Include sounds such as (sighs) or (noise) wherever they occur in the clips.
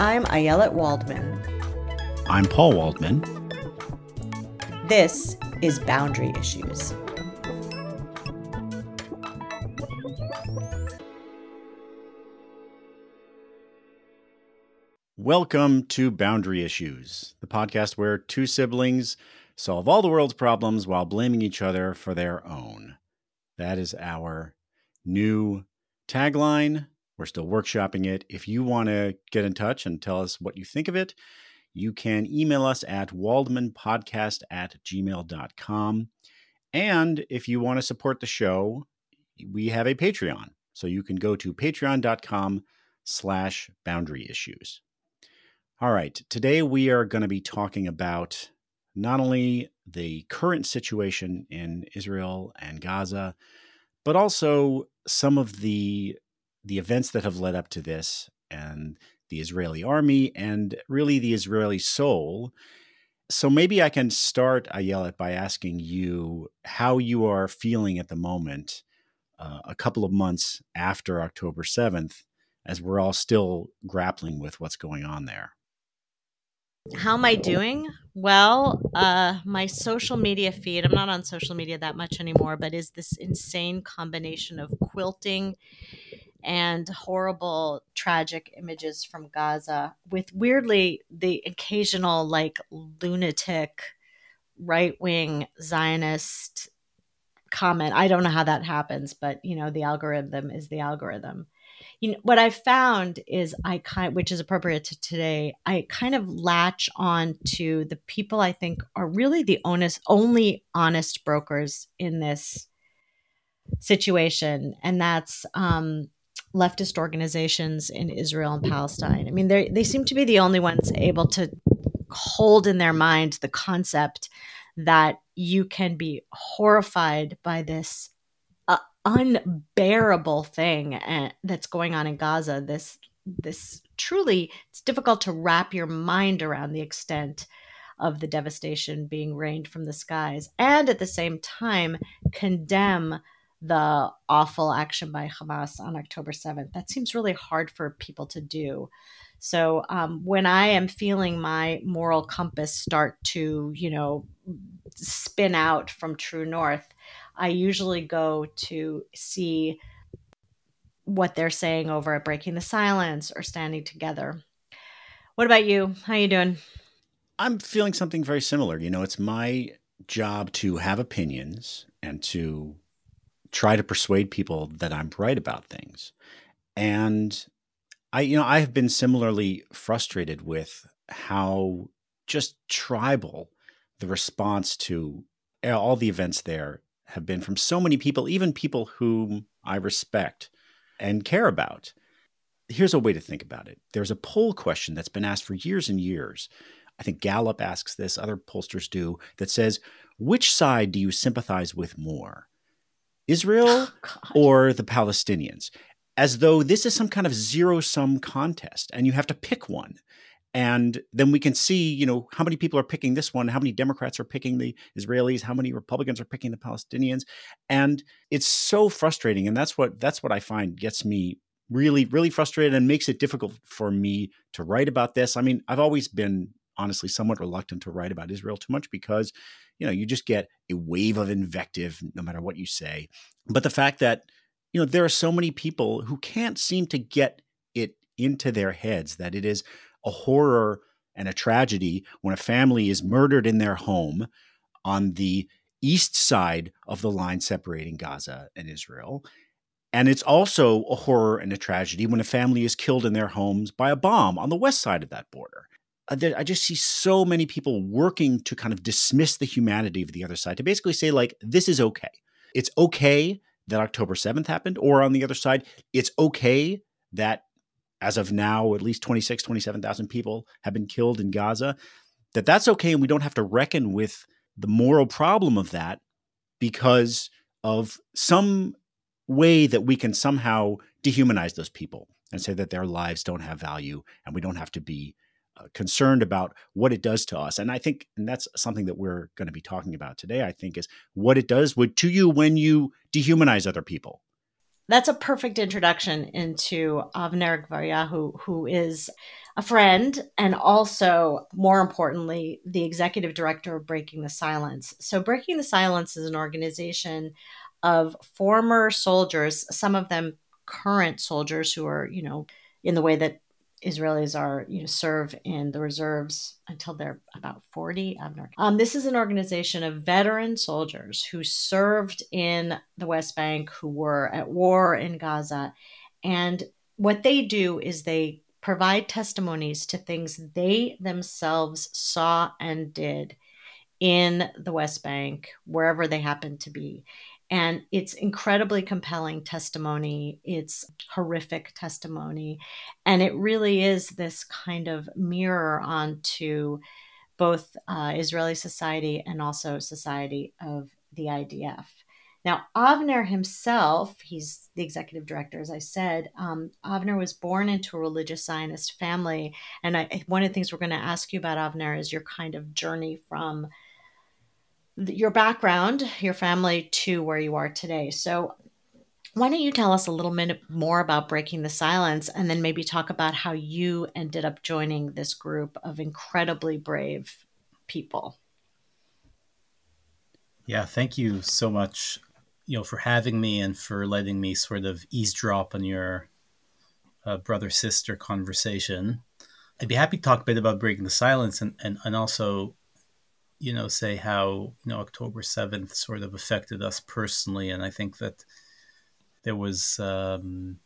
I'm Ayelet Waldman. I'm Paul Waldman. This is Boundary Issues. Welcome to Boundary Issues, the podcast where two siblings solve all the world's problems while blaming each other for their own. That is our new tagline. We're still workshopping it. If you want to get in touch and tell us what you think of it, you can email us at waldmanpodcast at gmail.com. And if you want to support the show, we have a Patreon. So you can go to patreon.com slash boundary issues. All right, today we are going to be talking about not only the current situation in Israel and Gaza, but also some of the the events that have led up to this and the Israeli army and really the Israeli soul. So maybe I can start, Ayelet, by asking you how you are feeling at the moment, uh, a couple of months after October 7th, as we're all still grappling with what's going on there. How am I doing? Well, uh, my social media feed, I'm not on social media that much anymore, but is this insane combination of quilting and horrible, tragic images from Gaza with weirdly the occasional like lunatic right wing Zionist comment. I don't know how that happens, but you know, the algorithm is the algorithm. You know, what I found is I kind which is appropriate to today, I kind of latch on to the people I think are really the honest only honest brokers in this situation. And that's um leftist organizations in Israel and Palestine. I mean, they they seem to be the only ones able to hold in their mind the concept that you can be horrified by this uh, unbearable thing uh, that's going on in Gaza. This this truly it's difficult to wrap your mind around the extent of the devastation being rained from the skies and at the same time condemn the awful action by Hamas on October 7th. That seems really hard for people to do. So um, when I am feeling my moral compass start to, you know, spin out from true north, I usually go to see what they're saying over at Breaking the Silence or Standing Together. What about you? How are you doing? I'm feeling something very similar. You know, it's my job to have opinions and to try to persuade people that I'm right about things. And I, you know, I have been similarly frustrated with how just tribal the response to all the events there have been from so many people, even people whom I respect and care about. Here's a way to think about it there's a poll question that's been asked for years and years. I think Gallup asks this, other pollsters do, that says, which side do you sympathize with more? Israel oh, or the Palestinians, as though this is some kind of zero sum contest and you have to pick one. And then we can see, you know, how many people are picking this one, how many Democrats are picking the Israelis, how many Republicans are picking the Palestinians. And it's so frustrating. And that's what that's what I find gets me really, really frustrated and makes it difficult for me to write about this. I mean, I've always been honestly somewhat reluctant to write about Israel too much because you know you just get a wave of invective no matter what you say but the fact that you know there are so many people who can't seem to get it into their heads that it is a horror and a tragedy when a family is murdered in their home on the east side of the line separating Gaza and Israel. And it's also a horror and a tragedy when a family is killed in their homes by a bomb on the west side of that border. Uh, I just see so many people working to kind of dismiss the humanity of the other side, to basically say, like, this is okay. It's okay that October 7th happened, or on the other side, it's okay that as of now, at least 26, 27,000 people have been killed in Gaza, that that's okay. And we don't have to reckon with the moral problem of that because of some way that we can somehow dehumanize those people and say that their lives don't have value and we don't have to be Uh, concerned about what it does to us. And I think, and that's something that we're going to be talking about today, I think, is what it does with, to you when you dehumanize other people. that's a perfect introduction into Avner Gvaryahu, who is a friend and also, more importantly, the executive director of Breaking the Silence. So, Breaking the Silence is an organization of former soldiers, some of them current soldiers who are, you know, in the way that Israelis are, you know, serve in the reserves until they're about 40. Um, this is an organization of veteran soldiers who served in the West Bank, who were at war in Gaza. And what they do is they provide testimonies to things they themselves saw and did in the West Bank, wherever they happen to be. And it's incredibly compelling testimony. It's horrific testimony. And it really is this kind of mirror onto both uh, Israeli society and also society of the IDF. Now, Avner himself, he's the executive director, as I said. Um, Avner was born into a religious Zionist family. And I, one of the things we're going to ask you about Avner is your kind of journey from your background, your family, to where you are today. So, why don't you tell us a little bit more about Breaking the Silence and then maybe talk about how you ended up joining this group of incredibly brave people? Yeah, thank you so much, you know, for having me and for letting me sort of eavesdrop on your uh, brother sister conversation. I'd be happy to talk a bit about Breaking the Silence and, and, and also you know, say how you know October seventh sort of affected us personally, and I think that there was, um,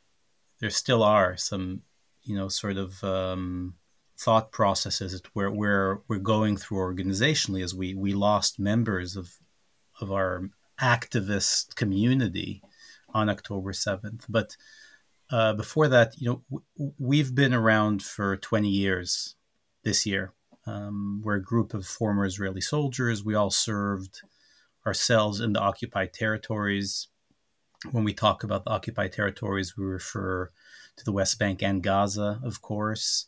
there still are some, you know, sort of um, thought processes where where we're going through organizationally as we we lost members of of our activist community on October seventh, but. Uh, before that, you know, w- we've been around for 20 years this year um, we're a group of former Israeli soldiers. We all served ourselves in the occupied territories. When we talk about the occupied territories, we refer to the West Bank and Gaza, of course.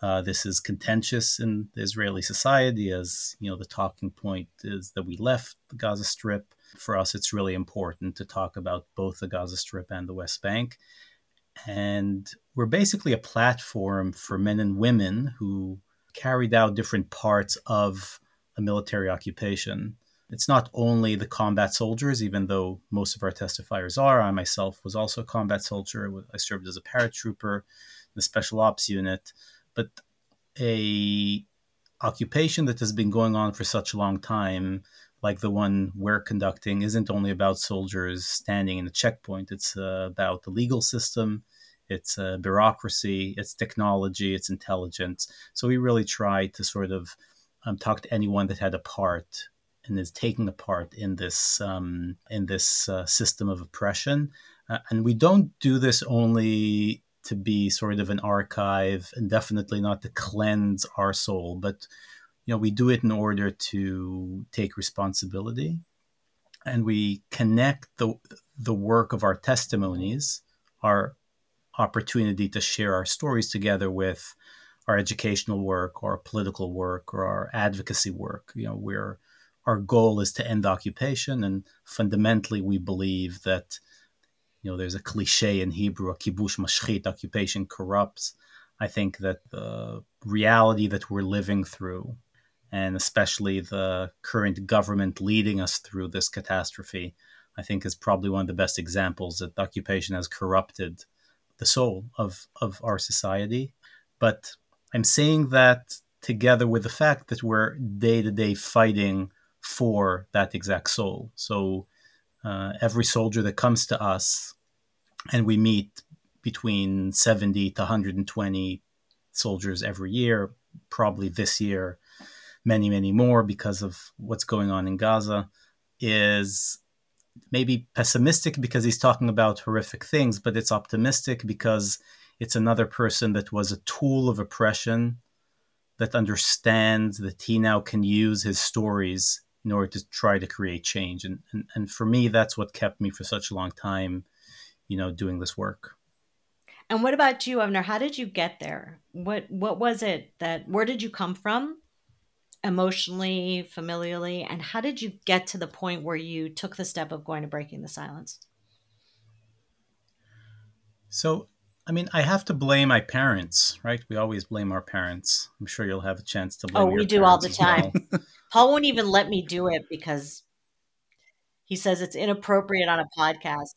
Uh, this is contentious in Israeli society, as you know. The talking point is that we left the Gaza Strip. For us, it's really important to talk about both the Gaza Strip and the West Bank, and we're basically a platform for men and women who carried out different parts of a military occupation. It's not only the combat soldiers, even though most of our testifiers are. I myself was also a combat soldier. I served as a paratrooper in the special ops unit, but a occupation that has been going on for such a long time, like the one we're conducting, isn't only about soldiers standing in a checkpoint. It's uh, about the legal system it's uh, bureaucracy, it's technology, it's intelligence. So we really tried to sort of um, talk to anyone that had a part and is taking a part in this um, in this uh, system of oppression. Uh, and we don't do this only to be sort of an archive, and definitely not to cleanse our soul, but you know we do it in order to take responsibility, and we connect the the work of our testimonies, our opportunity to share our stories together with our educational work or our political work or our advocacy work. You know, where our goal is to end occupation, and fundamentally, we believe that you know there's a cliche in Hebrew, a kibush mashchit, occupation corrupts. I think that the reality that we're living through, and especially the current government leading us through this catastrophe, I think is probably one of the best examples that occupation has corrupted the soul of of our society. But I'm saying that together with the fact that we're day to day fighting for that exact soul. So uh, every soldier that comes to us, and we meet between 70 to 120 soldiers every year, probably this year, many, many more because of what's going on in Gaza, is maybe pessimistic because he's talking about horrific things, but it's optimistic because it's another person that was a tool of oppression that understands that he now can use his stories in order to try to create change. And, and, and for me, that's what kept me for such a long time, you know, doing this work. And what about you, Avner? How did you get there? What what was it that where did you come from? Emotionally, familially, and how did you get to the point where you took the step of going to breaking the silence? So, I mean, I have to blame my parents, right? We always blame our parents. I'm sure you'll have a chance to blame. Oh, we do all the time. Well. (laughs) Paul won't even let me do it because he says it's inappropriate on a podcast.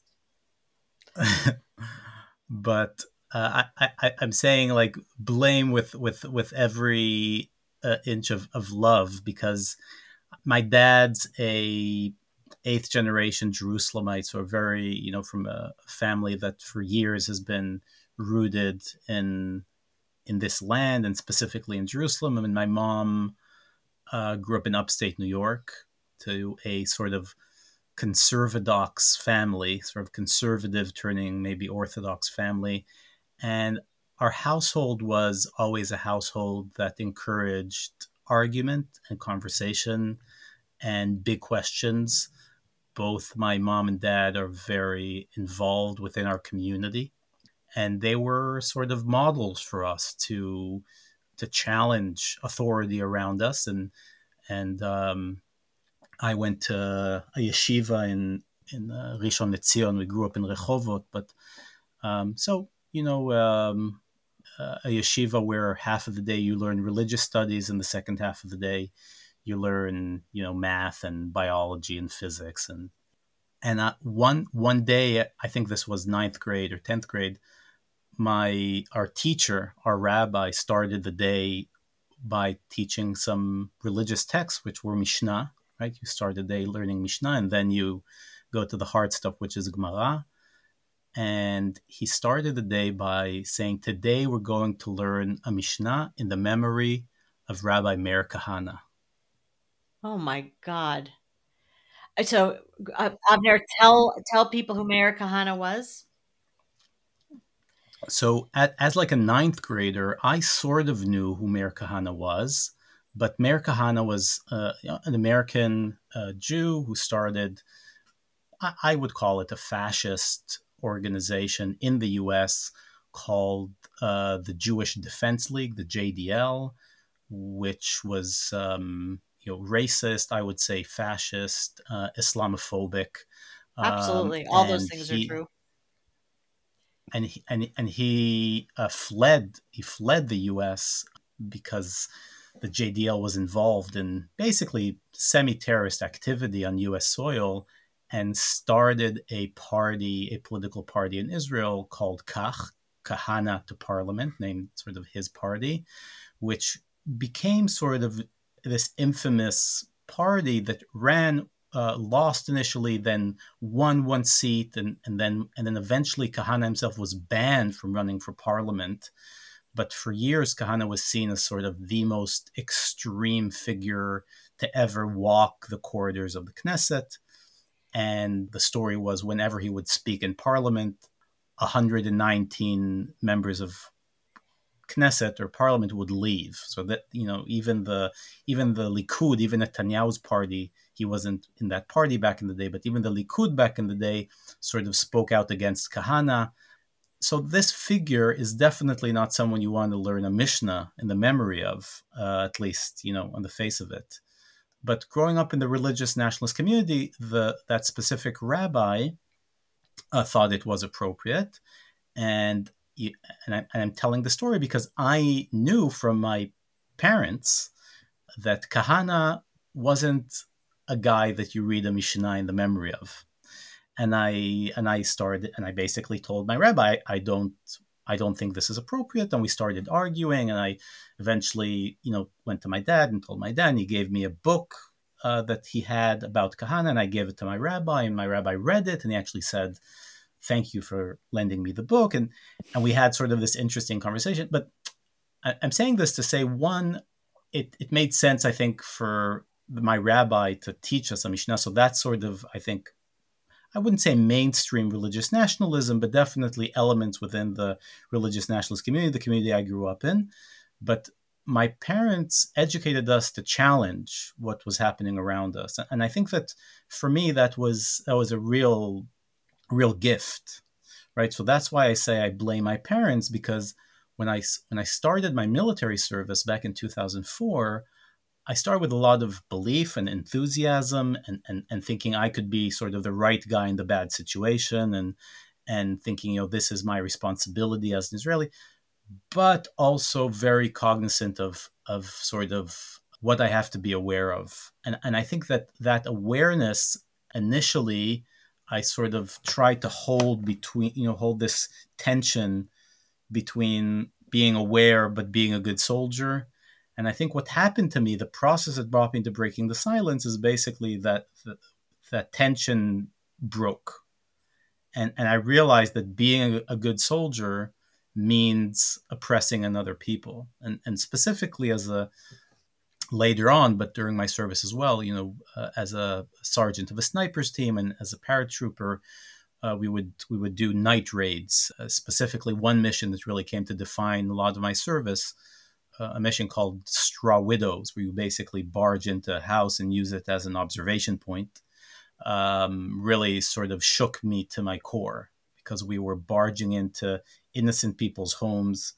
(laughs) but uh, I, I, I'm saying like blame with with with every uh, inch of, of love because my dad's a eighth generation Jerusalemite, so very you know from a family that for years has been rooted in in this land and specifically in Jerusalem. I mean, my mom uh, grew up in upstate New York to a sort of conservadox family, sort of conservative turning maybe orthodox family, and our household was always a household that encouraged argument and conversation and big questions. Both my mom and dad are very involved within our community, and they were sort of models for us to to challenge authority around us. and And um, I went to a yeshiva in in uh, Rishon LeZion. We grew up in Rehovot, but um, so you know, um, uh, a yeshiva where half of the day you learn religious studies and the second half of the day you learn you know math and biology and physics. And and uh, one one day i think this was ninth grade or 10th grade my our teacher our rabbi started the day by teaching some religious texts which were mishnah right? You start the day learning mishnah and then you go to the hard stuff which is gemara and he started the day by saying, Today we're going to learn a Mishnah in the memory of Rabbi Meir Kahana. Oh my God. Uh, so, uh, Avner, tell, tell people who Meir Kahana was. So, at, as like a ninth grader, I sort of knew who Meir Kahana was, but Meir Kahana was uh, an American uh, Jew who started, I, I would call it a fascist organization in the US called uh, the Jewish Defense League, the JDL, which was um, you know racist, I would say fascist, uh, Islamophobic. Absolutely, um, all those things he, are true. And he, and and he uh, fled. He fled the U.S. because the JDL was involved in basically semi-terrorist activity on U.S. soil and started a party, a political party in Israel called Kach, Kahana to Parliament, named sort of his party, which became sort of this infamous party that ran, uh, lost initially, then won one seat, and, and then and then eventually Kahana himself was banned from running for parliament. But for years, Kahana was seen as sort of the most extreme figure to ever walk the corridors of the Knesset. And the story was whenever he would speak in parliament, 119 members of Knesset or parliament would leave. So that, you know, even the even the Likud, even Netanyahu's party, he wasn't in that party back in the day, but even the Likud back in the day sort of spoke out against Kahana. So this figure is definitely not someone you want to learn a Mishnah in the memory of, uh, at least, you know, on the face of it. But growing up in the religious nationalist community, the that specific rabbi uh, thought it was appropriate, and and, I, am telling the story because I knew from my parents that Kahana wasn't a guy that you read a Mishnah in the memory of, and I and I started and I basically told my rabbi I don't I don't think this is appropriate. And we started arguing, and I eventually, you know, went to my dad and told my dad, and he gave me a book uh, that he had about Kahana, and I gave it to my rabbi, and my rabbi read it, and he actually said, "Thank you for lending me the book," and and we had sort of this interesting conversation. But I, I'm saying this to say, one, it it made sense, I think, for my rabbi to teach us a Mishnah. So that's sort of, I think, I wouldn't say mainstream religious nationalism, but definitely elements within the religious nationalist community, the community I grew up in. But my parents educated us to challenge what was happening around us, and I think that for me that was that was a real, real gift, right? So that's why I say I blame my parents because when I when I started my military service back in 2004 I started with a lot of belief and enthusiasm and, and, and thinking I could be sort of the right guy in the bad situation and and thinking, you know, this is my responsibility as an Israeli, but also very cognizant of of sort of what I have to be aware of. And and I think that that awareness initially I sort of tried to hold between, you know, hold this tension between being aware but being a good soldier. And I think what happened to me, the process that brought me to breaking the silence, is basically that that, tension broke, and and I realized that being a, good soldier means oppressing another people, and and specifically as a later on, but during my service as well, you know, uh, as a sergeant of a snipers team and as a paratrooper, uh, we would we would do night raids. Uh, specifically, one mission that really came to define a lot of my service, a mission called Straw Widows, where you basically barge into a house and use it as an observation point. Um, really sort of shook me to my core because we were barging into innocent people's homes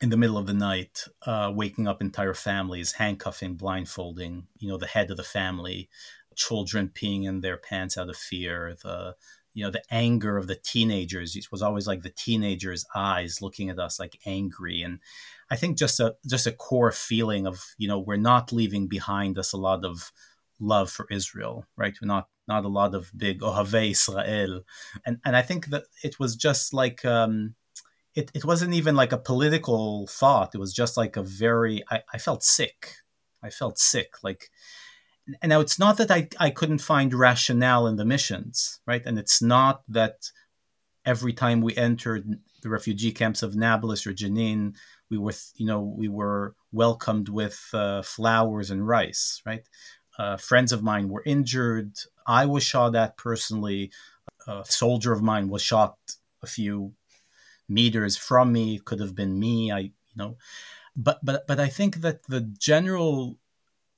in the middle of the night, uh, waking up entire families, handcuffing, blindfolding, you know, the head of the family, children peeing in their pants out of fear, the you know the anger of the teenagers it was always like the teenagers eyes looking at us like angry and i think just a just a core feeling of you know we're not leaving behind us a lot of love for israel right? We're not not a lot of big ohave israel. And and i think that it was just like um it, it wasn't even like a political thought. It was just like a very I, I felt sick. I felt sick. Like and now it's not that I, I couldn't find rationale in the missions, right? And it's not that every time we entered the refugee camps of Nablus or Jenin, we were, you know, we were welcomed with uh, flowers and rice, right? Uh, friends of mine were injured. I was shot at personally. A soldier of mine was shot a few meters from me. It could have been me. I, you know, but but but I think that the general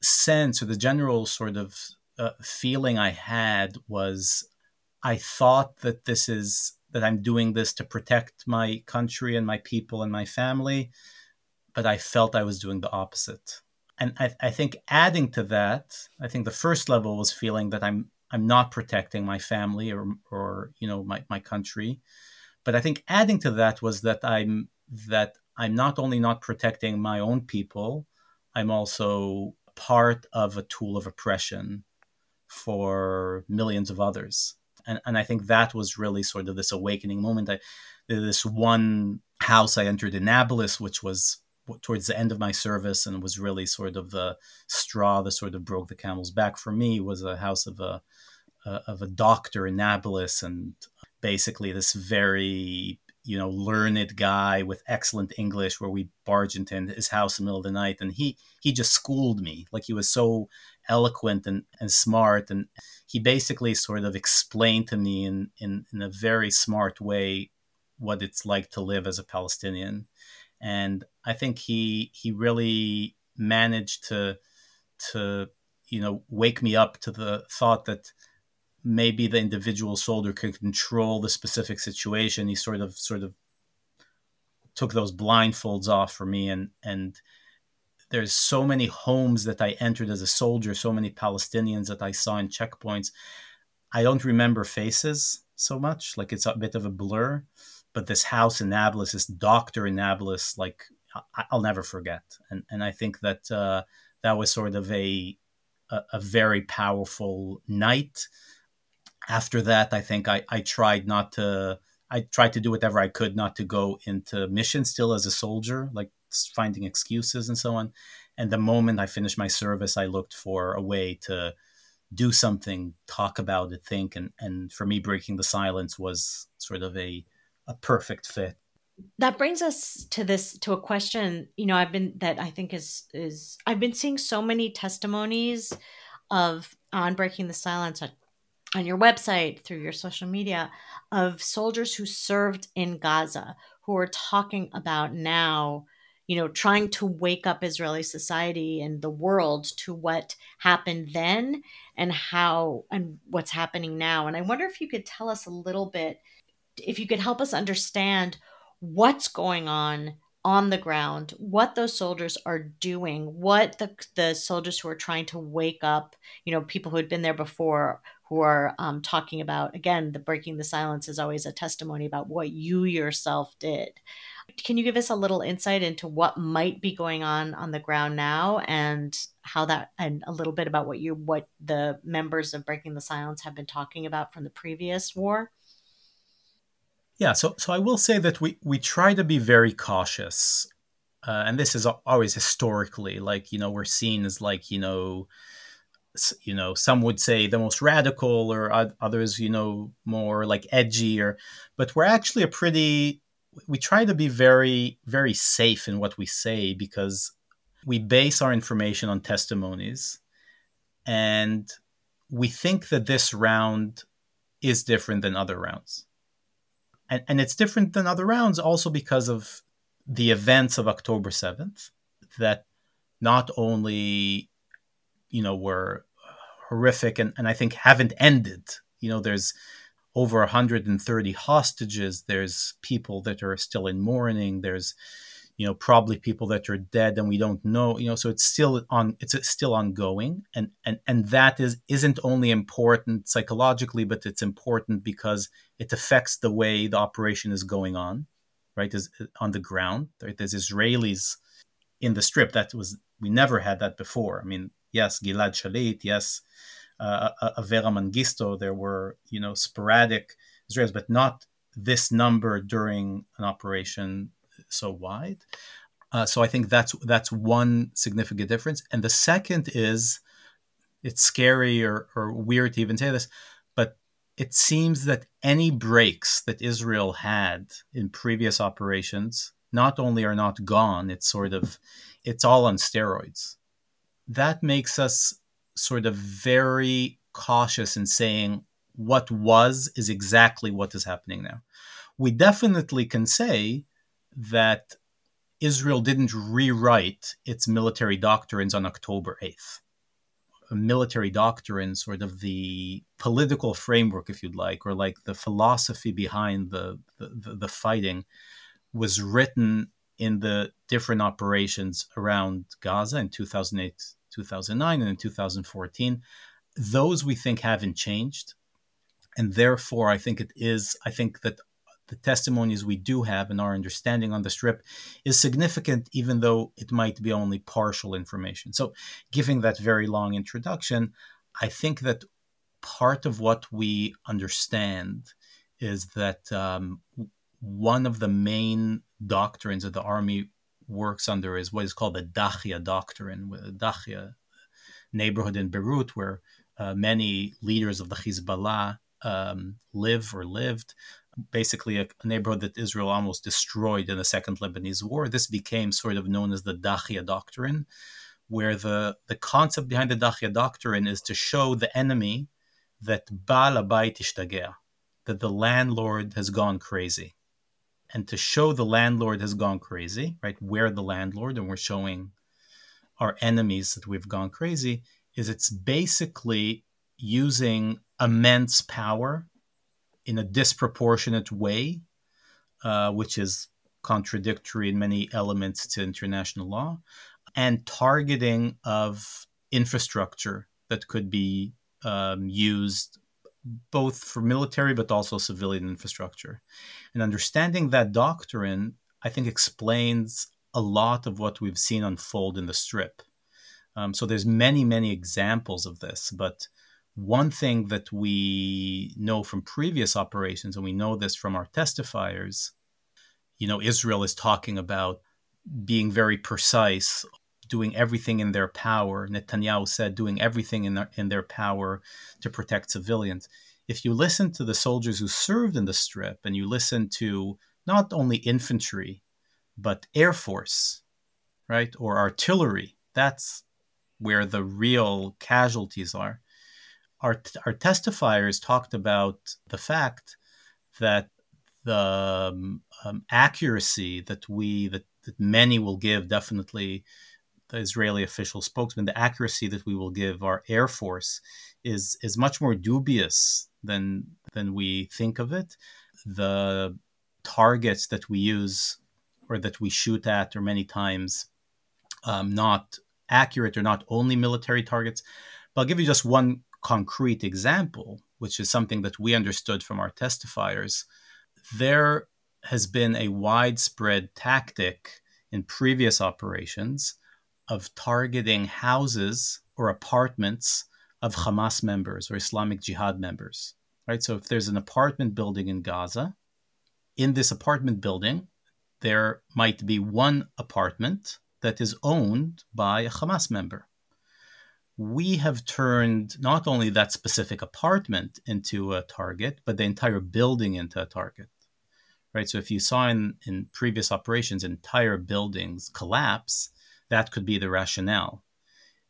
sense or the general sort of uh, feeling I had was I thought that this is that I'm doing this to protect my country and my people and my family, but I felt I was doing the opposite. And I, I think adding to that, I think the first level was feeling that I'm I'm not protecting my family or or you know my, my country. But I think adding to that was that I'm that I'm not only not protecting my own people, I'm also part of a tool of oppression for millions of others. And, and I think that was really sort of this awakening moment. I, this one house I entered in Nablus, which was towards the end of my service and was really sort of the straw that sort of broke the camel's back for me, was a house of a of a doctor in Nablus, and basically this very you know, learned guy with excellent English where we barged into his house in the middle of the night and he he just schooled me. Like he was so eloquent and, and smart and he basically sort of explained to me in, in, in a very smart way what it's like to live as a Palestinian. And I think he he really managed to to you know wake me up to the thought that maybe the individual soldier could control the specific situation. He sort of sort of took those blindfolds off for me and and there's so many homes that I entered as a soldier, so many Palestinians that I saw in checkpoints. I don't remember faces so much, like it's a bit of a blur. But this house in Nablus, this doctor in Nablus, like I'll never forget. And and I think that uh, that was sort of a a, a very powerful night after that, I think I, I tried not to. I tried to do whatever I could not to go into mission still as a soldier, like finding excuses and so on. And the moment I finished my service, I looked for a way to do something, talk about it, think. And, and for me, breaking the silence was sort of a, a perfect fit. That brings us to this to a question, you know, I've been that I think is is I've been seeing so many testimonies of on breaking the silence on your website, through your social media, of soldiers who served in Gaza who are talking about now, you know, trying to wake up Israeli society and the world to what happened then and how and what's happening now. And I wonder if you could tell us a little bit, if you could help us understand what's going on on the ground, what those soldiers are doing, what the, the soldiers who are trying to wake up, you know, people who had been there before who are um, talking about again the breaking the silence is always a testimony about what you yourself did. Can you give us a little insight into what might be going on on the ground now and how that and a little bit about what you what the members of breaking the silence have been talking about from the previous war? Yeah so so i will say that we we try to be very cautious uh, and this is always historically like you know we're seen as like you know you know some would say the most radical or others you know more like edgy or but we're actually a pretty we try to be very very safe in what we say because we base our information on testimonies and we think that this round is different than other rounds. And, and it's different than other rounds also because of the events of october 7th that not only you know were horrific and, and i think haven't ended you know there's over 130 hostages. There's people that are still in mourning. There's, you know, probably people that are dead and we don't know. You know, so it's still on. It's still ongoing, and and and that is isn't only important psychologically, but it's important because it affects the way the operation is going on, right? Is uh, on the ground. Right? There's Israelis in the strip. That was we never had that before. I mean, yes, Gilad Shalit, yes uh, Avera Mengistu, there were you know sporadic Israelis, but not this number during an operation so wide. Uh, so I think that's that's one significant difference. And the second is, it's scary or, or weird to even say this, but it seems that any breaks that Israel had in previous operations not only are not gone, it's sort of it's all on steroids. That makes us sort of very cautious in saying what was is exactly what is happening now. We definitely can say that Israel didn't rewrite its military doctrines on October 8th. A military doctrine, sort of the political framework, if you'd like, or like the philosophy behind the, the, the fighting, was written in the different operations around Gaza in 2008 2009 and in 2014 those we think haven't changed. And therefore i think it is i think that the testimonies we do have and our understanding on the strip is significant even though it might be only partial information. So giving that very long introduction i think that part of what we understand is that um, one of the main doctrines of the army works under is what is called the Dahia doctrine, the Dahia neighborhood in Beirut, where uh, many leaders of the Hezbollah um, live or lived. Basically, a, a, neighborhood that Israel almost destroyed in the Second Lebanese War. This became sort of known as the Dahia doctrine, where the, the concept behind the Dahia doctrine is to show the enemy that Baal Abayit that the landlord has gone crazy and to show the landlord has gone crazy, right? We're the landlord and we're showing our enemies that we've gone crazy, is it's basically using immense power in a disproportionate way, uh, which is contradictory in many elements to international law, and targeting of infrastructure that could be um, used both for military but also civilian infrastructure. And understanding that doctrine, I think, explains a lot of what we've seen unfold in the strip. Um, so there's many, many examples of this, but one thing that we know from previous operations, and we know this from our testifiers, you know, Israel is talking about being very precise doing everything in their power. Netanyahu said, doing everything in their, in their power to protect civilians. If you listen to the soldiers who served in the strip and you listen to not only infantry, but air force, right, or artillery, that's where the real casualties are. Our, our testifiers talked about the fact that the um, accuracy that we that, that many will give definitely the Israeli official spokesman, the accuracy that we will give our air force is is much more dubious than than we think of it. The targets that we use or that we shoot at are many times um, not accurate or not only military targets. But I'll give you just one concrete example, which is something that we understood from our testifiers, there has been a widespread tactic in previous operations of targeting houses or apartments of Hamas members or Islamic Jihad members. Right? So if there's an apartment building in Gaza, in this apartment building, there might be one apartment that is owned by a Hamas member. We have turned not only that specific apartment into a target, but the entire building into a target. Right. So if you saw in, in previous operations entire buildings collapse, that could be the rationale.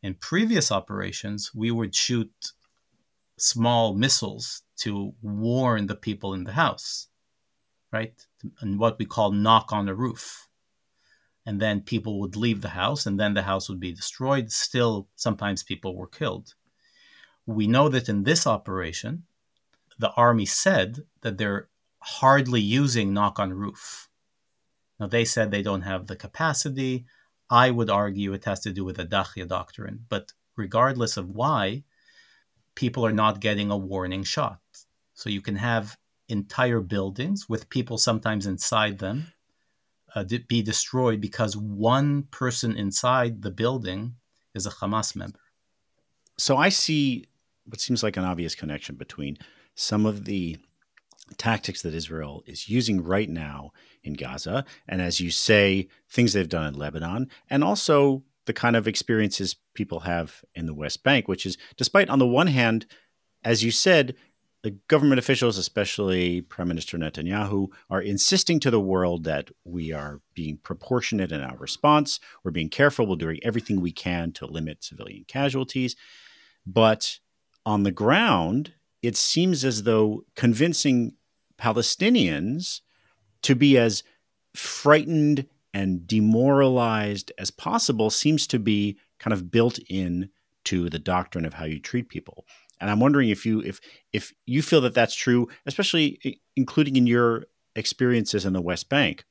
In previous operations, we would shoot small missiles to warn the people in the house, right? And what we call knock on the roof. And then people would leave the house and then the house would be destroyed. Still sometimes people were killed. We know that in this operation the army said that they're hardly using knock on roof. Now they said they don't have the capacity i would argue it has to do with the Dahia doctrine but regardless of why people are not getting a warning shot so you can have entire buildings with people sometimes inside them uh, be destroyed because one person inside the building is a Hamas member. So I see what seems like an obvious connection between some of the tactics that Israel is using right now in Gaza, and as you say, things they've done in Lebanon, and also the kind of experiences people have in the West Bank, which is, despite on the one hand, as you said, the government officials, especially Prime Minister Netanyahu, are insisting to the world that we are being proportionate in our response. We're being careful. We're doing everything we can to limit civilian casualties. But on the ground, it seems as though convincing Palestinians to be as frightened and demoralized as possible seems to be kind of built in to the doctrine of how you treat people. And I'm wondering if you if if you feel that that's true, especially including in your experiences in the West Bank.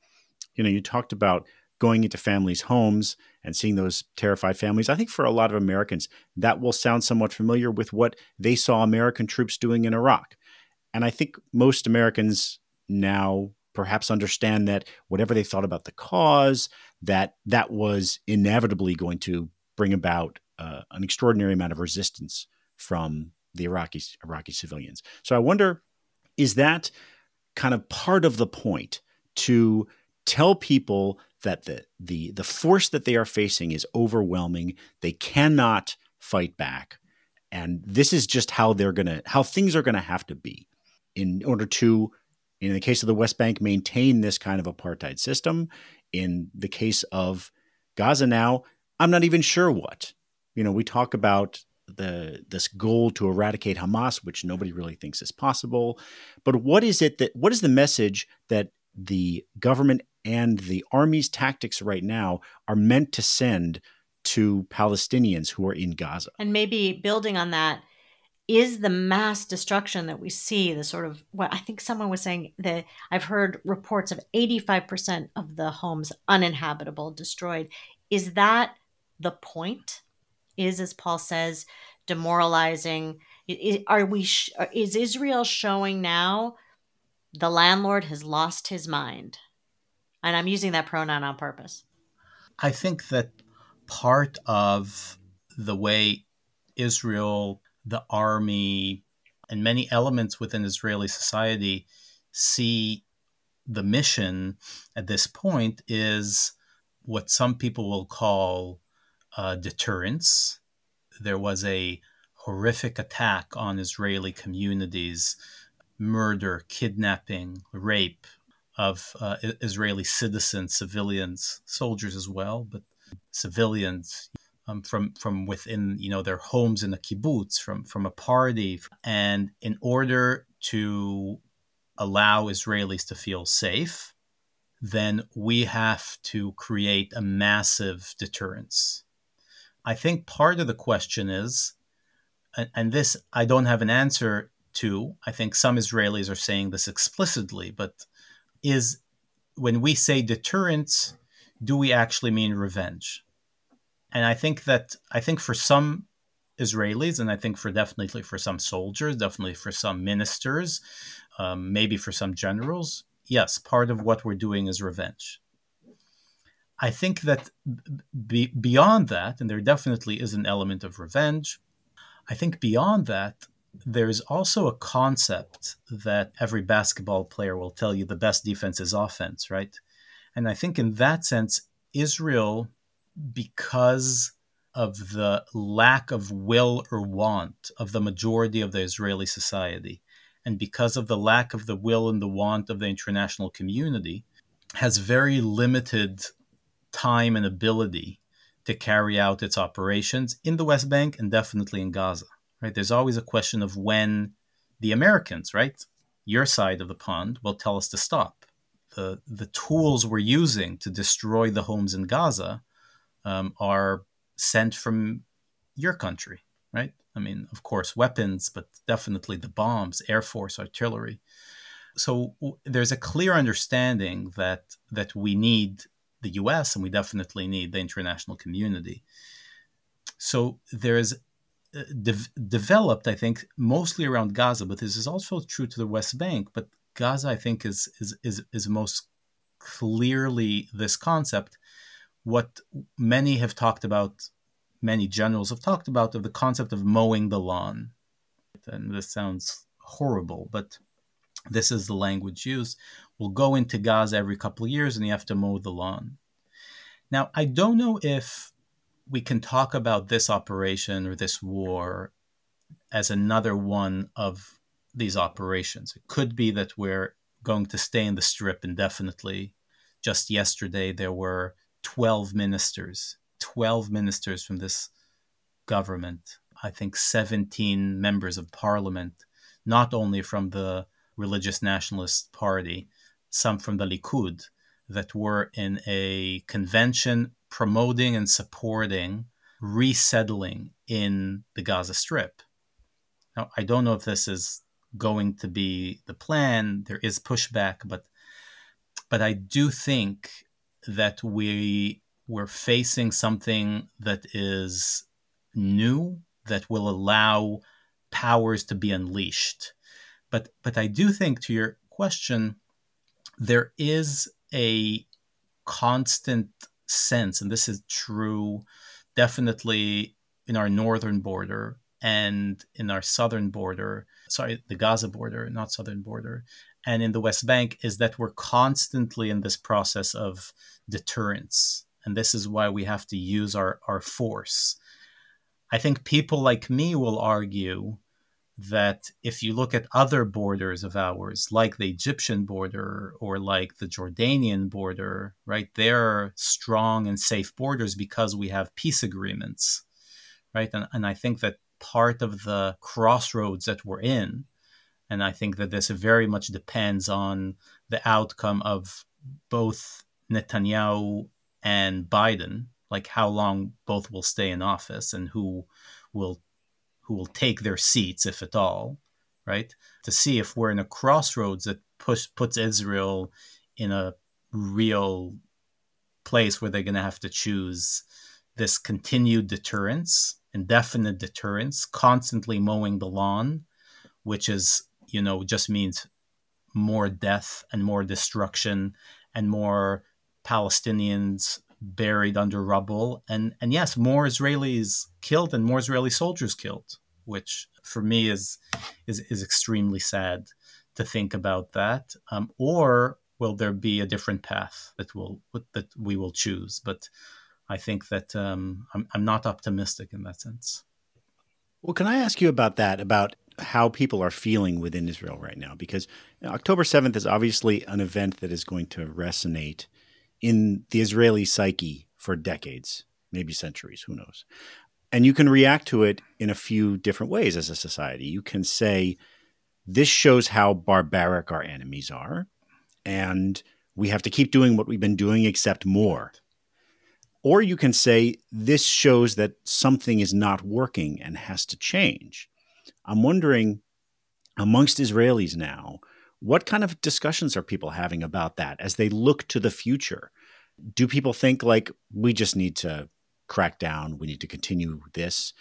You know, you talked about going into families' homes and seeing those terrified families. I think for a lot of Americans, that will sound somewhat familiar with what they saw American troops doing in Iraq. And I think most Americans now perhaps understand that whatever they thought about the cause, that that was inevitably going to bring about uh, an extraordinary amount of resistance from the Iraqi Iraqi civilians. So I wonder, is that kind of part of the point to tell people that the the the force that they are facing is overwhelming. They cannot fight back, and this is just how they're gonna how things are gonna have to be in order to, in the case of the West Bank, maintain this kind of apartheid system. In the case of Gaza now, I'm not even sure what. You know, we talk about the this goal to eradicate Hamas, which nobody really thinks is possible. But what is it that what is the message that the government and the army's tactics right now are meant to send to Palestinians who are in Gaza? And maybe building on that is the mass destruction that we see the sort of what I think someone was saying that I've heard reports of 85% of the homes uninhabitable destroyed is that the point is, as Paul says, demoralizing? Are we? Is Israel showing now the landlord has lost his mind? And I'm using that pronoun on purpose. I think that part of the way Israel, the army, and many elements within Israeli society see the mission at this point is what some people will call uh, deterrence. There was a horrific attack on Israeli communities, murder, kidnapping, rape of uh, Israeli citizens, civilians, soldiers as well, but civilians um, from from within you know their homes in the kibbutz, from from a party, and in order to allow Israelis to feel safe, then we have to create a massive deterrence. I think part of the question is, and this I don't have an answer to. I think some Israelis are saying this explicitly, but is when we say deterrence, do we actually mean revenge? And I think that I think for some Israelis, and I think for definitely for some soldiers, definitely for some ministers, um, maybe for some generals, yes, part of what we're doing is revenge. I think that be, beyond that, and there definitely is an element of revenge, I think beyond that, there's also a concept that every basketball player will tell you the best defense is offense, right? And I think in that sense, Israel, because of the lack of will or want of the majority of the Israeli society, and because of the lack of the will and the want of the international community, has very limited time and ability to carry out its operations in the West Bank and definitely in Gaza. Right? There's always a question of when the Americans, right, your side of the pond, will tell us to stop. The the tools we're using to destroy the homes in Gaza um, are sent from your country, right? I mean, of course, weapons, but definitely the bombs, air force, artillery. So w- there's a clear understanding that that we need the U.S. and we definitely need the international community. So there's uh, de- developed, I think, mostly around Gaza, but this is also true to the West Bank. But Gaza, I think, is is is, is most clearly this concept. What many have talked about, many generals have talked about, of the concept of mowing the lawn. And this sounds horrible, but this is the language used. We'll go into Gaza every couple of years and you have to mow the lawn. Now, I don't know if we can talk about this operation or this war as another one of these operations. It could be that we're going to stay in the strip indefinitely. Just yesterday, there were 12 ministers, 12 ministers from this government, I think 17 members of parliament, not only from the religious nationalist party, some from the Likud, that were in a convention promoting and supporting resettling in the Gaza Strip. Now, I don't know if this is going to be the plan. There is pushback, but but I do think that we we're facing something that is new that will allow powers to be unleashed. But but I do think to your question, there is a constant sense, and this is true definitely in our northern border and in our southern border, sorry, the Gaza border, not southern border, and in the West Bank, is that we're constantly in this process of deterrence. And this is why we have to use our, our force. I think people like me will argue that if you look at other borders of ours, like the Egyptian border or like the Jordanian border, right, they're strong and safe borders because we have peace agreements, right? And, and I think that part of the crossroads that we're in, and I think that this very much depends on the outcome of both Netanyahu and Biden, like how long both will stay in office and who will who will take their seats, if at all, right? To see if we're in a crossroads that push, puts Israel in a real place where they're going to have to choose this continued deterrence, indefinite deterrence, constantly mowing the lawn, which is, you know, just means more death and more destruction and more Palestinians buried under rubble. And and yes more israelis killed and more israeli soldiers killed which for me is is is extremely sad to think about that. Um, or will there be a different path that will that we will choose? But i think that um, I'm, I'm not optimistic in that sense. Well can i ask you about that about how people are feeling within israel right now because october 7th is obviously an event that is going to resonate in the Israeli psyche for decades, maybe centuries, who knows. And you can react to it in a few different ways as a society. You can say, this shows how barbaric our enemies are, and we have to keep doing what we've been doing, except more. Or you can say, this shows that something is not working and has to change. I'm wondering, amongst Israelis now, what kind of discussions are people having about that as they look to the future? Do people think like we just need to crack down, we need to continue this?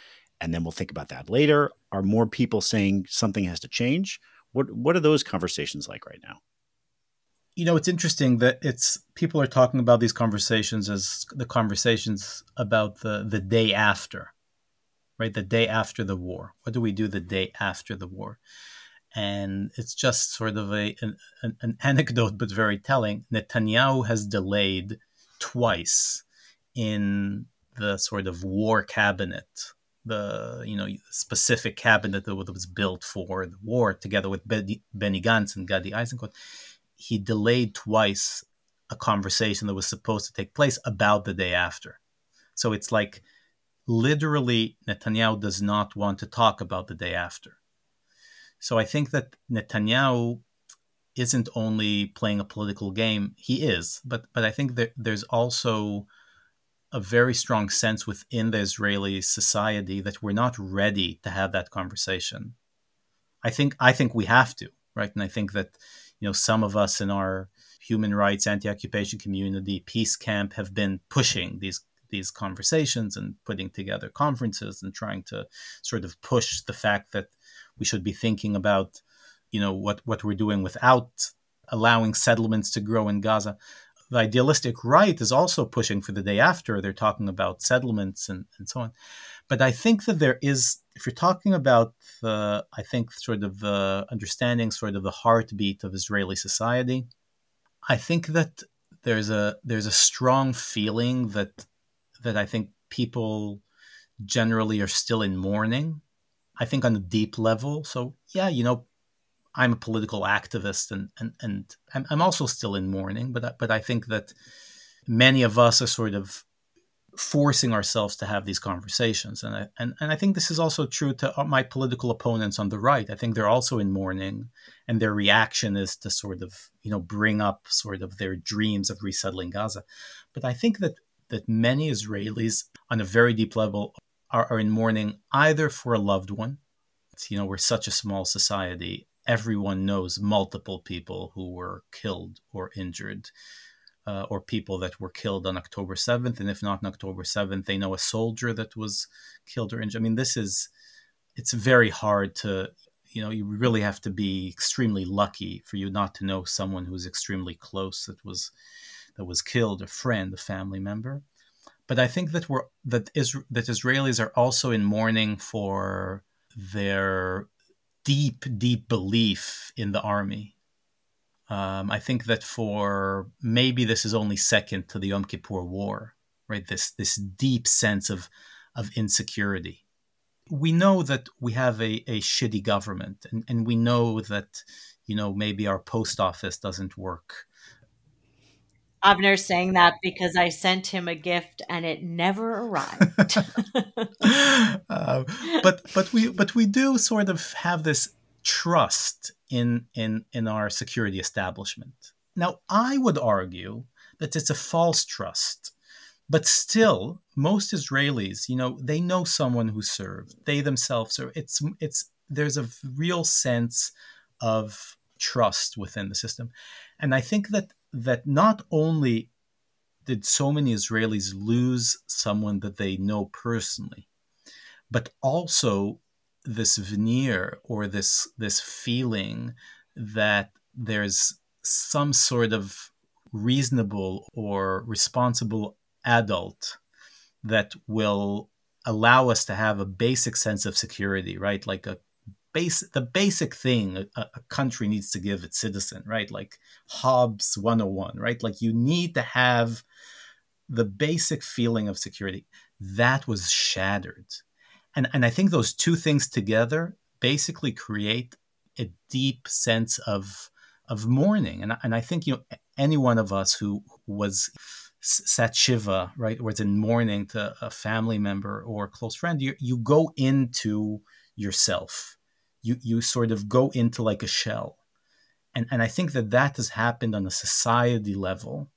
and then we'll think about that later? Are more people saying something has to change? What what are those conversations like right now? You know, it's interesting that it's people are talking about these conversations as the conversations about the the day after, right? The day after the war. What do we do the day after the war? And it's just sort of a an, an (laughs) anecdote, but very telling. Netanyahu has delayed twice in the sort of war cabinet the you know specific cabinet that was built for the war, together with Benny, Gantz and Gadi Eisenkot, he delayed twice a conversation that was supposed to take place about the day after. So it's like literally Netanyahu does not want to talk about the day after. So I think that Netanyahu isn't only playing a political game; he is, but but I think that there's also a very strong sense within the Israeli society that we're not ready to have that conversation. I think I think we have to, right? And I think that you know some of us in our human rights anti-occupation community peace camp have been pushing these these conversations and putting together conferences and trying to sort of push the fact that we should be thinking about you know what what we're doing without allowing settlements to grow in Gaza the idealistic right is also pushing for the day after. They're talking about settlements and, and so on. But I think that there is, if you're talking about the, I think sort of the understanding, sort of the heartbeat of Israeli society, I think that there's a there's a strong feeling that that I think people generally are still in mourning. I think on a deep level. So yeah, you know, I'm a political activist and and and I'm, also still in mourning, but but I think that many of us are sort of forcing ourselves to have these conversations, and I, and and I think this is also true to uh, my political opponents on the right. I think they're also in mourning, and their reaction is to sort of you know bring up sort of their dreams of resettling Gaza, but I think that that many Israelis on a very deep level are, are in mourning either for a loved one. You know, we're such a small society everyone knows multiple people who were killed or injured, uh, or people that were killed on October 7th. And if not on October 7th, they know a soldier that was killed or injured. I mean, this is, it's very hard to, you know, you really have to be extremely lucky for you not to know someone who's extremely close that was, that was killed, a friend, a family member. But I think that we're, that, is, that Israelis are also in mourning for their deep, deep belief in the army. Um, I think that for maybe this is only second to the Yom Kippur War, right? This this deep sense of of insecurity. We know that we have a, a shitty government, and, and we know that you know maybe our post office doesn't work Avner saying that because I sent him a gift and it never arrived. uh, (laughs) but but we but we do sort of have this trust in in in our security establishment. Now I would argue that it's a false trust. But still, most Israelis, you know, they know someone who served. They themselves are. It's it's there's a real sense of trust within the system, and I think that that not only did so many Israelis lose someone that they know personally, but also this veneer or this this feeling that there's some sort of reasonable or responsible adult that will allow us to have a basic sense of security, right? Like a base the basic thing a, a, country needs to give its citizen right? Like hobbes 101 right? Like you need to have the basic feeling of security. That was shattered. And and i think those two things together basically create a deep sense of of mourning. And, and i think you know any one of us who was sat shiva right was in mourning to a family member or a close friend you, you go into yourself you you sort of go into like a shell. And and i think that that has happened on a society level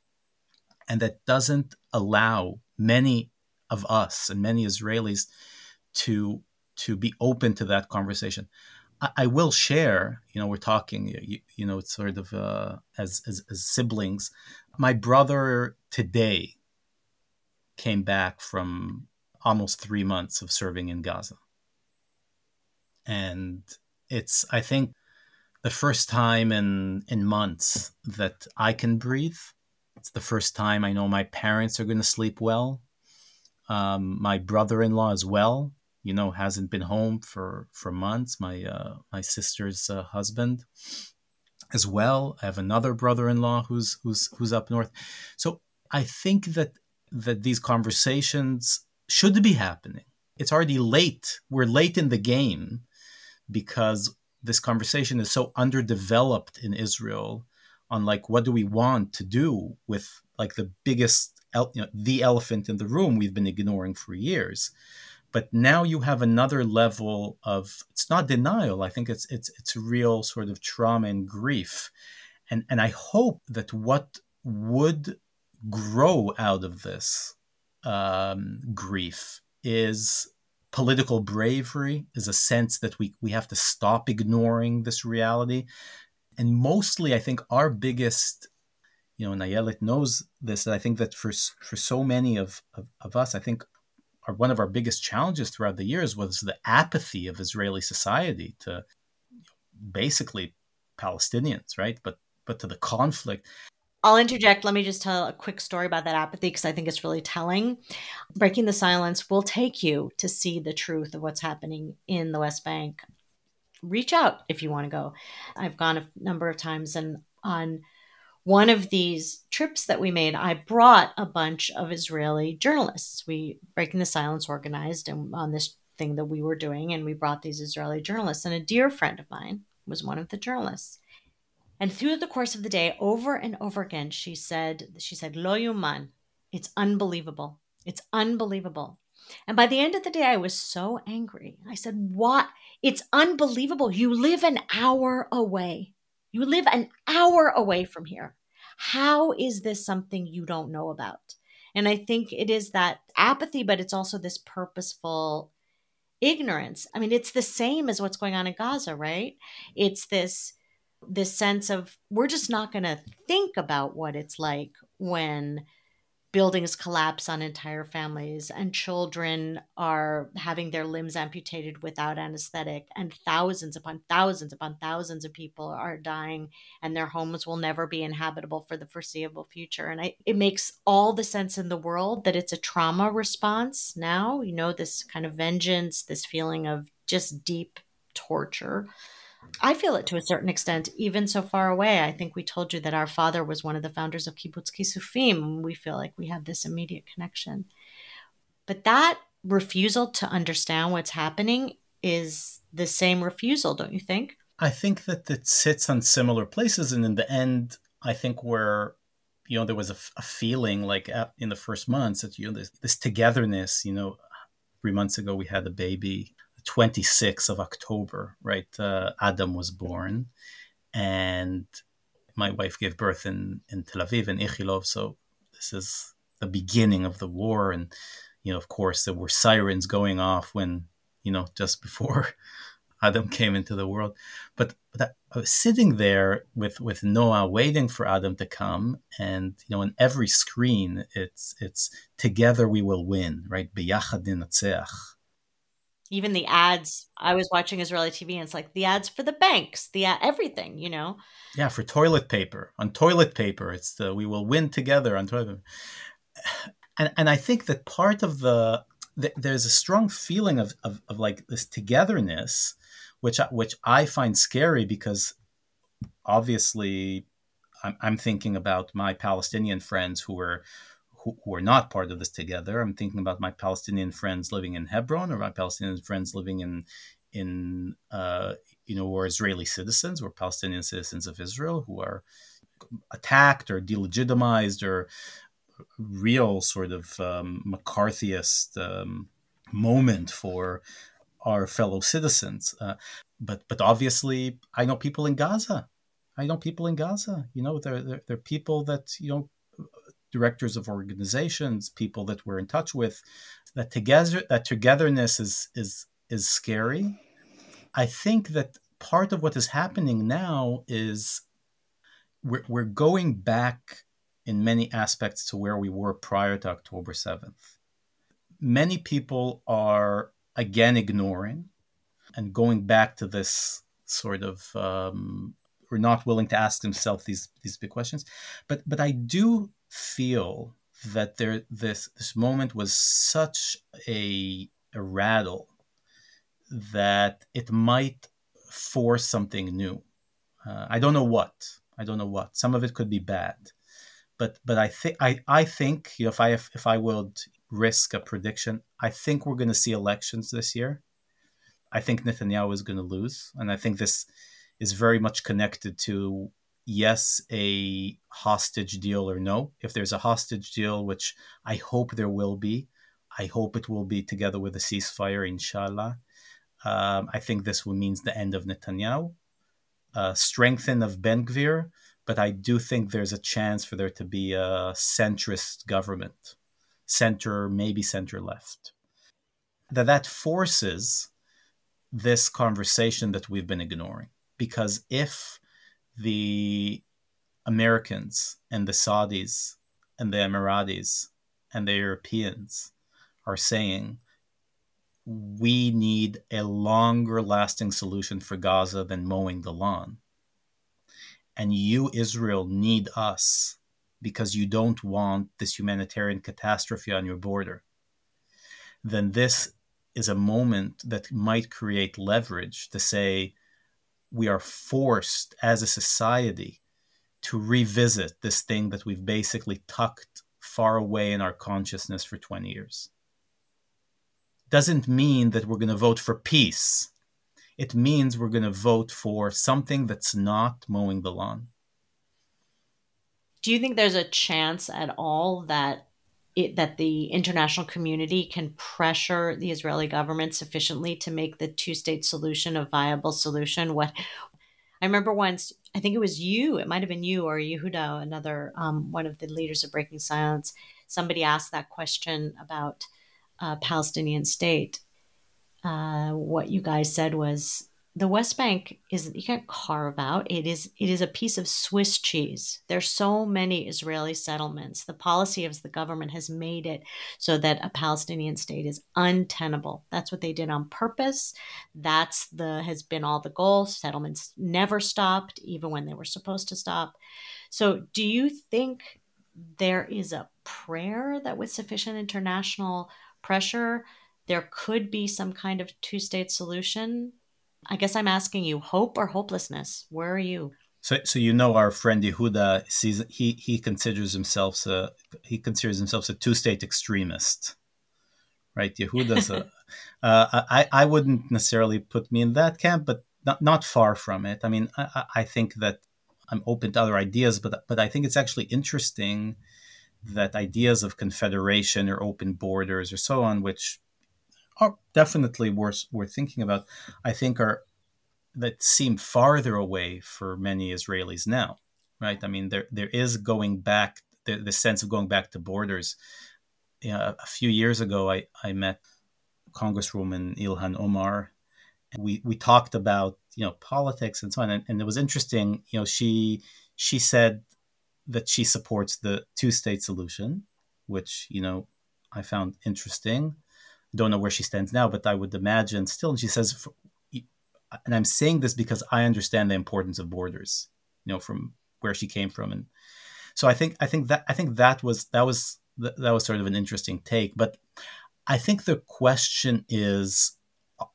and that doesn't allow many of us and many israelis to to be open to that conversation. I, will share you know we're talking you, you know it's sort of uh, as, as as siblings. My brother today came back from almost three months of serving in gaza and it's I think the first time in in months that I can breathe. It's the first time I know my parents are going to sleep well. Um, my brother-in-law as well, you know, hasn't been home for for months. My uh, my sister's uh, husband as well. I have another brother-in-law who's who's who's up north. So I think that that these conversations should be happening. It's already late. We're late in the game because this conversation is so underdeveloped in Israel on like what do we want to do with like the biggest you know, the elephant in the room we've been ignoring for years. But now you have another level of it's not denial. I think it's it's it's real sort of trauma and grief. And and i hope that what would grow out of this um, grief is political bravery is a sense that we, we have to stop ignoring this reality. And mostly, I think our biggest, you know, Ayelet knows this, I think that for, for so many of, of, of us, I think our, one of our biggest challenges throughout the years was the apathy of Israeli society to basically Palestinians, right? But but to the conflict. I'll interject. Let me just tell a quick story about that apathy because I think it's really telling. Breaking the silence will take you to see the truth of what's happening in the West Bank. Reach out if you want to go. I've gone a number of times, and on one of these trips that we made, I brought a bunch of Israeli journalists. We Breaking the Silence organized and on this thing that we were doing, and we brought these Israeli journalists. And a dear friend of mine was one of the journalists and through the course of the day, over and over again, she said, she said, Lo yuman. It's unbelievable. It's unbelievable. And by the end of the day, I was so angry. I said, What? It's unbelievable. You live an hour away. You live an hour away from here. How is this something you don't know about? And I think it is that apathy, but it's also this purposeful ignorance. I mean, it's the same as what's going on in Gaza, right? It's this this sense of we're just not going to think about what it's like when buildings collapse on entire families and children are having their limbs amputated without anesthetic and thousands upon thousands upon thousands of people are dying and their homes will never be inhabitable for the foreseeable future. And I, it makes all the sense in the world that it's a trauma response now you know this kind of vengeance this feeling of just deep torture I feel it to a certain extent, even so far away. I think we told you that our father was one of the founders of Kibbutz Kisufim. We feel like we have this immediate connection. But that refusal to understand what's happening is the same refusal, don't you think? I think that it sits on similar places. And in the end, I think where you know there was a, a feeling like uh, in the first months that you know this, this togetherness you know three months ago we had a baby 26th of October, right? Uh, Adam was born, and my wife gave birth in, in Tel Aviv in Ichilov. So this is the beginning of the war, and you know, of course, there were sirens going off when you know just before (laughs) Adam came into the world. But, but I was sitting there with with Noah, waiting for Adam to come, and you know, on every screen, it's it's together we will win, right? Biyachad even the ads i was watching israeli tv and it's like the ads for the banks the ad, everything you know? Yeah for toilet paper. On toilet paper it's the we will win together on toilet (sighs) and and i think that part of the, the there's a strong feeling of, of, of like this togetherness which I, which i find scary because obviously I'm, I'm thinking about my palestinian friends who were who, are not part of this together. I'm thinking about my Palestinian friends living in Hebron, or my Palestinian friends living in in uh, you know, or Israeli citizens, or Palestinian citizens of Israel who are attacked or delegitimized or real sort of um, McCarthyist um, moment for our fellow citizens. Uh, but but obviously, I know people in Gaza. I know people in Gaza. You know, they're, they're, they're people that you know directors of organizations, people that we're in touch with, that together that togetherness is is is scary. I think that part of what is happening now is we're, we're going back in many aspects to where we were prior to October 7th. Many people are again ignoring. and going back to this sort of um, or not willing to ask themselves these these big questions. But but I do feel that there this this moment was such a, a rattle that it might force something new. Uh, I don't know what. I don't know what. Some of it could be bad, but but I think I I think you know, if I if I would risk a prediction, I think we're going to see elections this year. I think Netanyahu is going to lose, and I think this is very much connected to yes, a hostage deal or no. If there's a hostage deal, which I hope there will be, I hope it will be together with a ceasefire, inshallah. Um, I think this means the end of Netanyahu, uh, strengthen of Ben Gvir, but I do think there's a chance for there to be a centrist government, center, maybe center left. That that forces this conversation that we've been ignoring. Because if the Americans and the Saudis and the Emiratis and the Europeans are saying we need a longer lasting solution for Gaza than mowing the lawn. And you, Israel, need us because you don't want this humanitarian catastrophe on your border. Then this is a moment that might create leverage to say, we are forced as a society to revisit this thing that we've basically tucked far away in our consciousness for 20 years. Doesn't mean that we're going to vote for peace. It means we're going to vote for something that's not mowing the lawn. Do you think there's a chance at all that it, that the international community can pressure the Israeli government sufficiently to make the two state solution a viable solution. What I remember once, I think it was you, it might have been you or Yehuda, another um, one of the leaders of Breaking Silence. Somebody asked that question about a Palestinian state. Uh, what you guys said was the West Bank is you can't carve out. It is it is a piece of Swiss cheese. There's so many Israeli settlements. The policy of the government has made it so that a Palestinian state is untenable. That's what they did on purpose. That's the has been all the goal. Settlements never stopped, even when they were supposed to stop. So, do you think there is a prayer that with sufficient international pressure, there could be some kind of two-state solution? I guess I'm asking you, hope or hopelessness? Where are you? So, so you know, our friend Yehuda sees he he considers himself a he considers himself a two state extremist, right? Yehuda's a (laughs) uh, I I wouldn't necessarily put me in that camp, but not not far from it. I mean, I, I think that I'm open to other ideas, but but I think it's actually interesting that ideas of confederation or open borders or so on, which are definitely worth worth thinking about. I think are that seem farther away for many Israelis now, right? I mean, there there is going back the, the sense of going back to borders. You know, a few years ago, I, I met Congresswoman Ilhan Omar. And we we talked about you know politics and so on, and, and it was interesting. You know, she she said that she supports the two state solution, which you know I found interesting don't know where she stands now, but I would imagine still. And she says, and I'm saying this because I understand the importance of borders, you know, from where she came from, and so I think I think that I think that was that was that was sort of an interesting take. But I think the question is,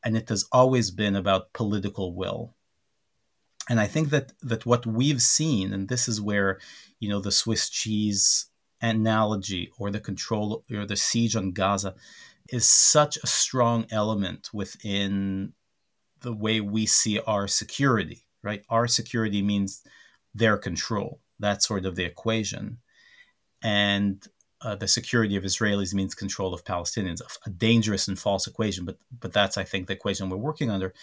and it has always been about political will. And I think that that what we've seen, and this is where, you know, the Swiss cheese analogy or the control or the siege on Gaza, is such a strong element within the way we see our security, right? Our security means their control. That's sort of the equation. And uh, the security of Israelis means control of Palestinians, a dangerous and false equation. But, but that's, I think, the equation we're working under.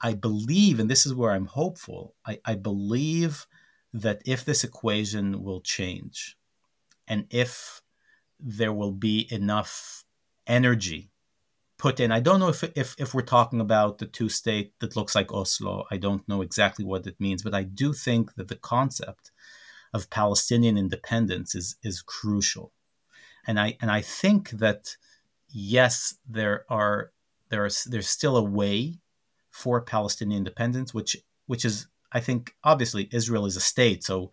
I believe, and this is where I'm hopeful, I, I believe that if this equation will change and if there will be enough energy put in. I don't know if, if, if we're talking about the two state that looks like Oslo. I don't know exactly what it means, but I do think that the concept of Palestinian independence is is crucial. And I and I think that yes, there are there are there's still a way for Palestinian independence, which which is I think obviously Israel is a state, so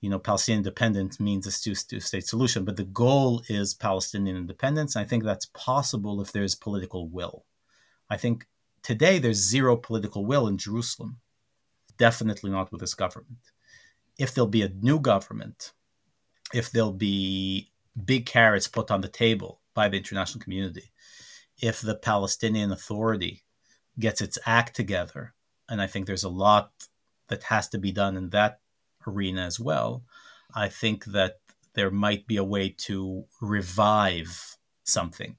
you know Palestinian independence means a two-state solution, but the goal is Palestinian independence. I think that's possible if there's political will. I think today there's zero political will in Jerusalem. Definitely not with this government. If there'll be a new government, if there'll be big carrots put on the table by the international community, if the Palestinian Authority gets its act together, and I think there's a lot that has to be done in that arena as well, I think that there might be a way to revive something.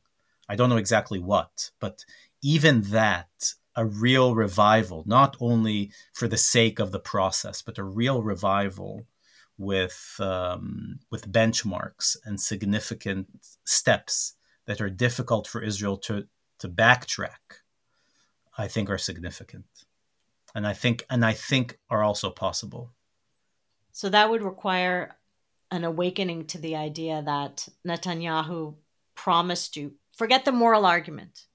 I don't know exactly what, but even that, a real revival, not only for the sake of the process, but a real revival with um, with benchmarks and significant steps that are difficult for Israel to to backtrack, I think are significant, and I think and I think are also possible. So that would require an awakening to the idea that Netanyahu promised you. Forget the moral argument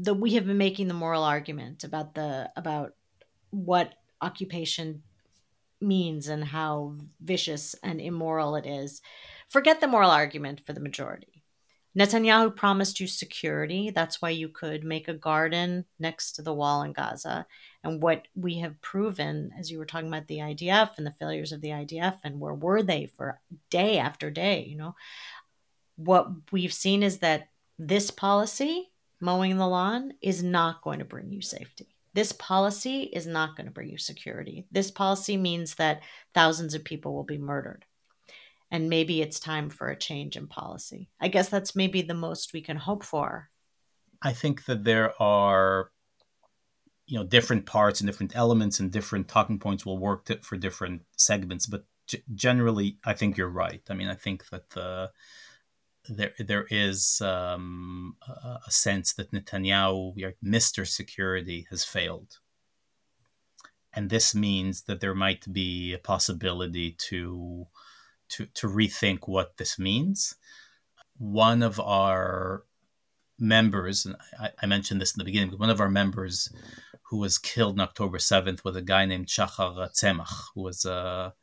That we have been making the moral argument about the about what occupation means and how vicious and immoral it is. Forget the moral argument for the majority. Netanyahu promised you security. That's why you could make a garden next to the wall in Gaza. And what we have proven, as you were talking about the IDF and the failures of the IDF, and where were they for day after day, you know, what we've seen is that this policy mowing the lawn is not going to bring you safety. This policy is not going to bring you security. This policy means that thousands of people will be murdered. And maybe it's time for a change in policy. I guess that's maybe the most we can hope for. I think that there are you know different parts and different elements and different talking points will work to, for different segments but g- generally i think you're right i mean i think that the there there is um, a sense that Netanyahu, Mr. Security, has failed, and this means that there might be a possibility to to to rethink what this means. One of our members, and I, I mentioned this in the beginning, one of our members who was killed on October seventh was a guy named Shachar Tzemach, who was a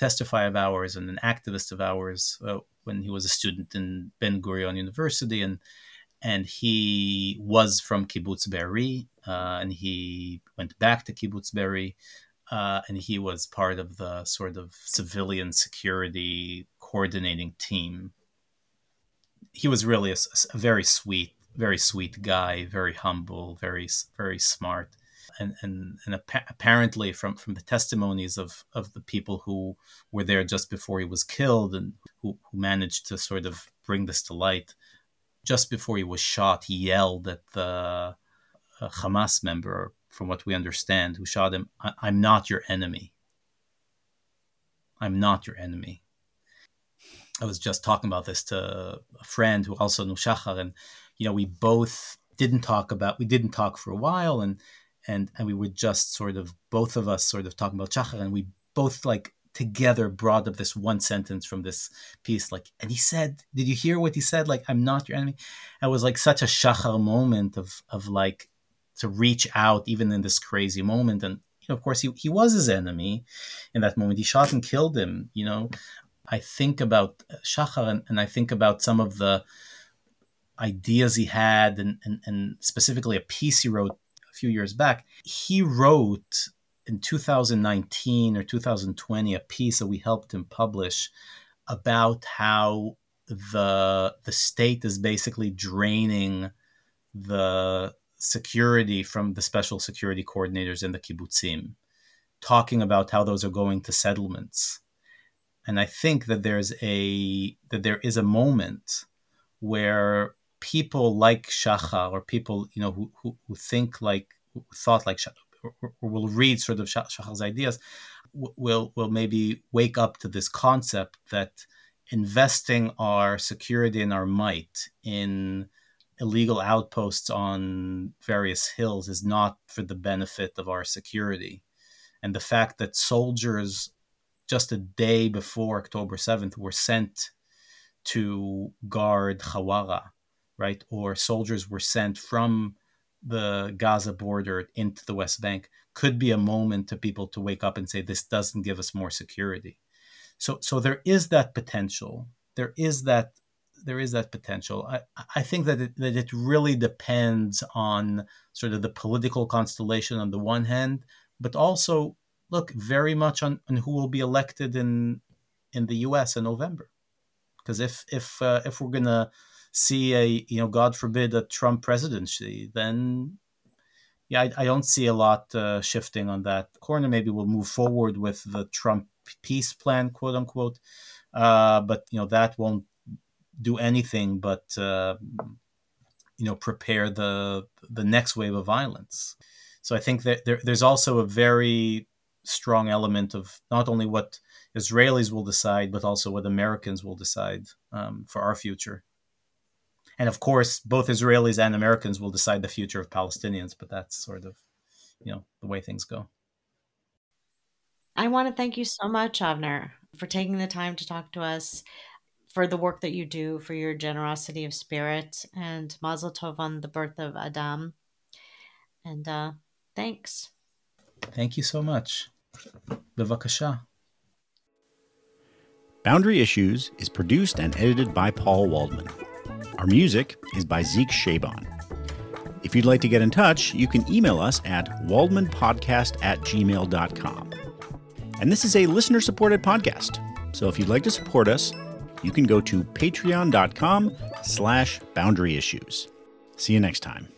testifier of ours and an activist of ours. Uh, when he was a student in Ben Gurion University, and and he was from Kibbutz Be'eri, uh, and he went back to Kibbutz Be'eri, uh, and he was part of the sort of civilian security coordinating team. He was really a, a very sweet, very sweet guy, very humble, very very smart and and, and apparently from from the testimonies of of the people who were there just before he was killed and who, who managed to sort of bring this to light just before he was shot he yelled at the uh, hamas member from what we understand who shot him i'm not your enemy i'm not your enemy i was just talking about this to a friend who also knew shachar and you know we both didn't talk about we didn't talk for a while and and and we were just sort of both of us sort of talking about Shachar, and we both like together brought up this one sentence from this piece, like, and he said, "Did you hear what he said? Like, I'm not your enemy." It was like such a Shachar moment of of like to reach out even in this crazy moment, and you know, of course, he he was his enemy in that moment. He shot and killed him. You know, I think about uh, Shachar, and, and I think about some of the ideas he had and, and, and specifically a piece he wrote a few years back, he wrote in 2019 or 2020 a piece that we helped him publish about how the the state is basically draining the security from the special security coordinators in the kibbutzim, talking about how those are going to settlements. And I think that there's a that there is a moment where people like Shachar or people you know who, who, who think like who thought like or, or will read sort of Shachar's ideas will will maybe wake up to this concept that investing our security and our might in illegal outposts on various hills is not for the benefit of our security and the fact that soldiers just a day before October 7th were sent to guard Hawara right? Or soldiers were sent from the Gaza border into the West Bank could be a moment to people to wake up and say this doesn't give us more security. So so there is that potential. There is that there is that potential. I, I think that it, that it really depends on sort of the political constellation on the one hand, but also look very much on, on who will be elected in in the U.S. in November. Because if if uh, if we're gonna see a you know God forbid a Trump presidency, then yeah, I, I don't see a lot uh, shifting on that corner. Maybe we'll move forward with the Trump peace plan, quote unquote. Uh, but you know that won't do anything but uh, you know prepare the the next wave of violence. So I think that there, there's also a very strong element of not only what Israelis will decide, but also what Americans will decide um, for our future. And of course, both Israelis and Americans will decide the future of Palestinians, but that's sort of, you know, the way things go. I want to thank you so much, Avner, for taking the time to talk to us, for the work that you do, for your generosity of spirit, and Mazel Tov on the birth of Adam. And uh, thanks. Thank you so much. Bevakasha. Boundary Issues is produced and edited by Paul Waldman. Our music is by Zeke Shaban. If you'd like to get in touch, you can email us at waldmanpodcast at gmail.com. And this is a listener supported podcast. So if you'd like to support us, you can go to patreon.com slash boundary issues. See you next time.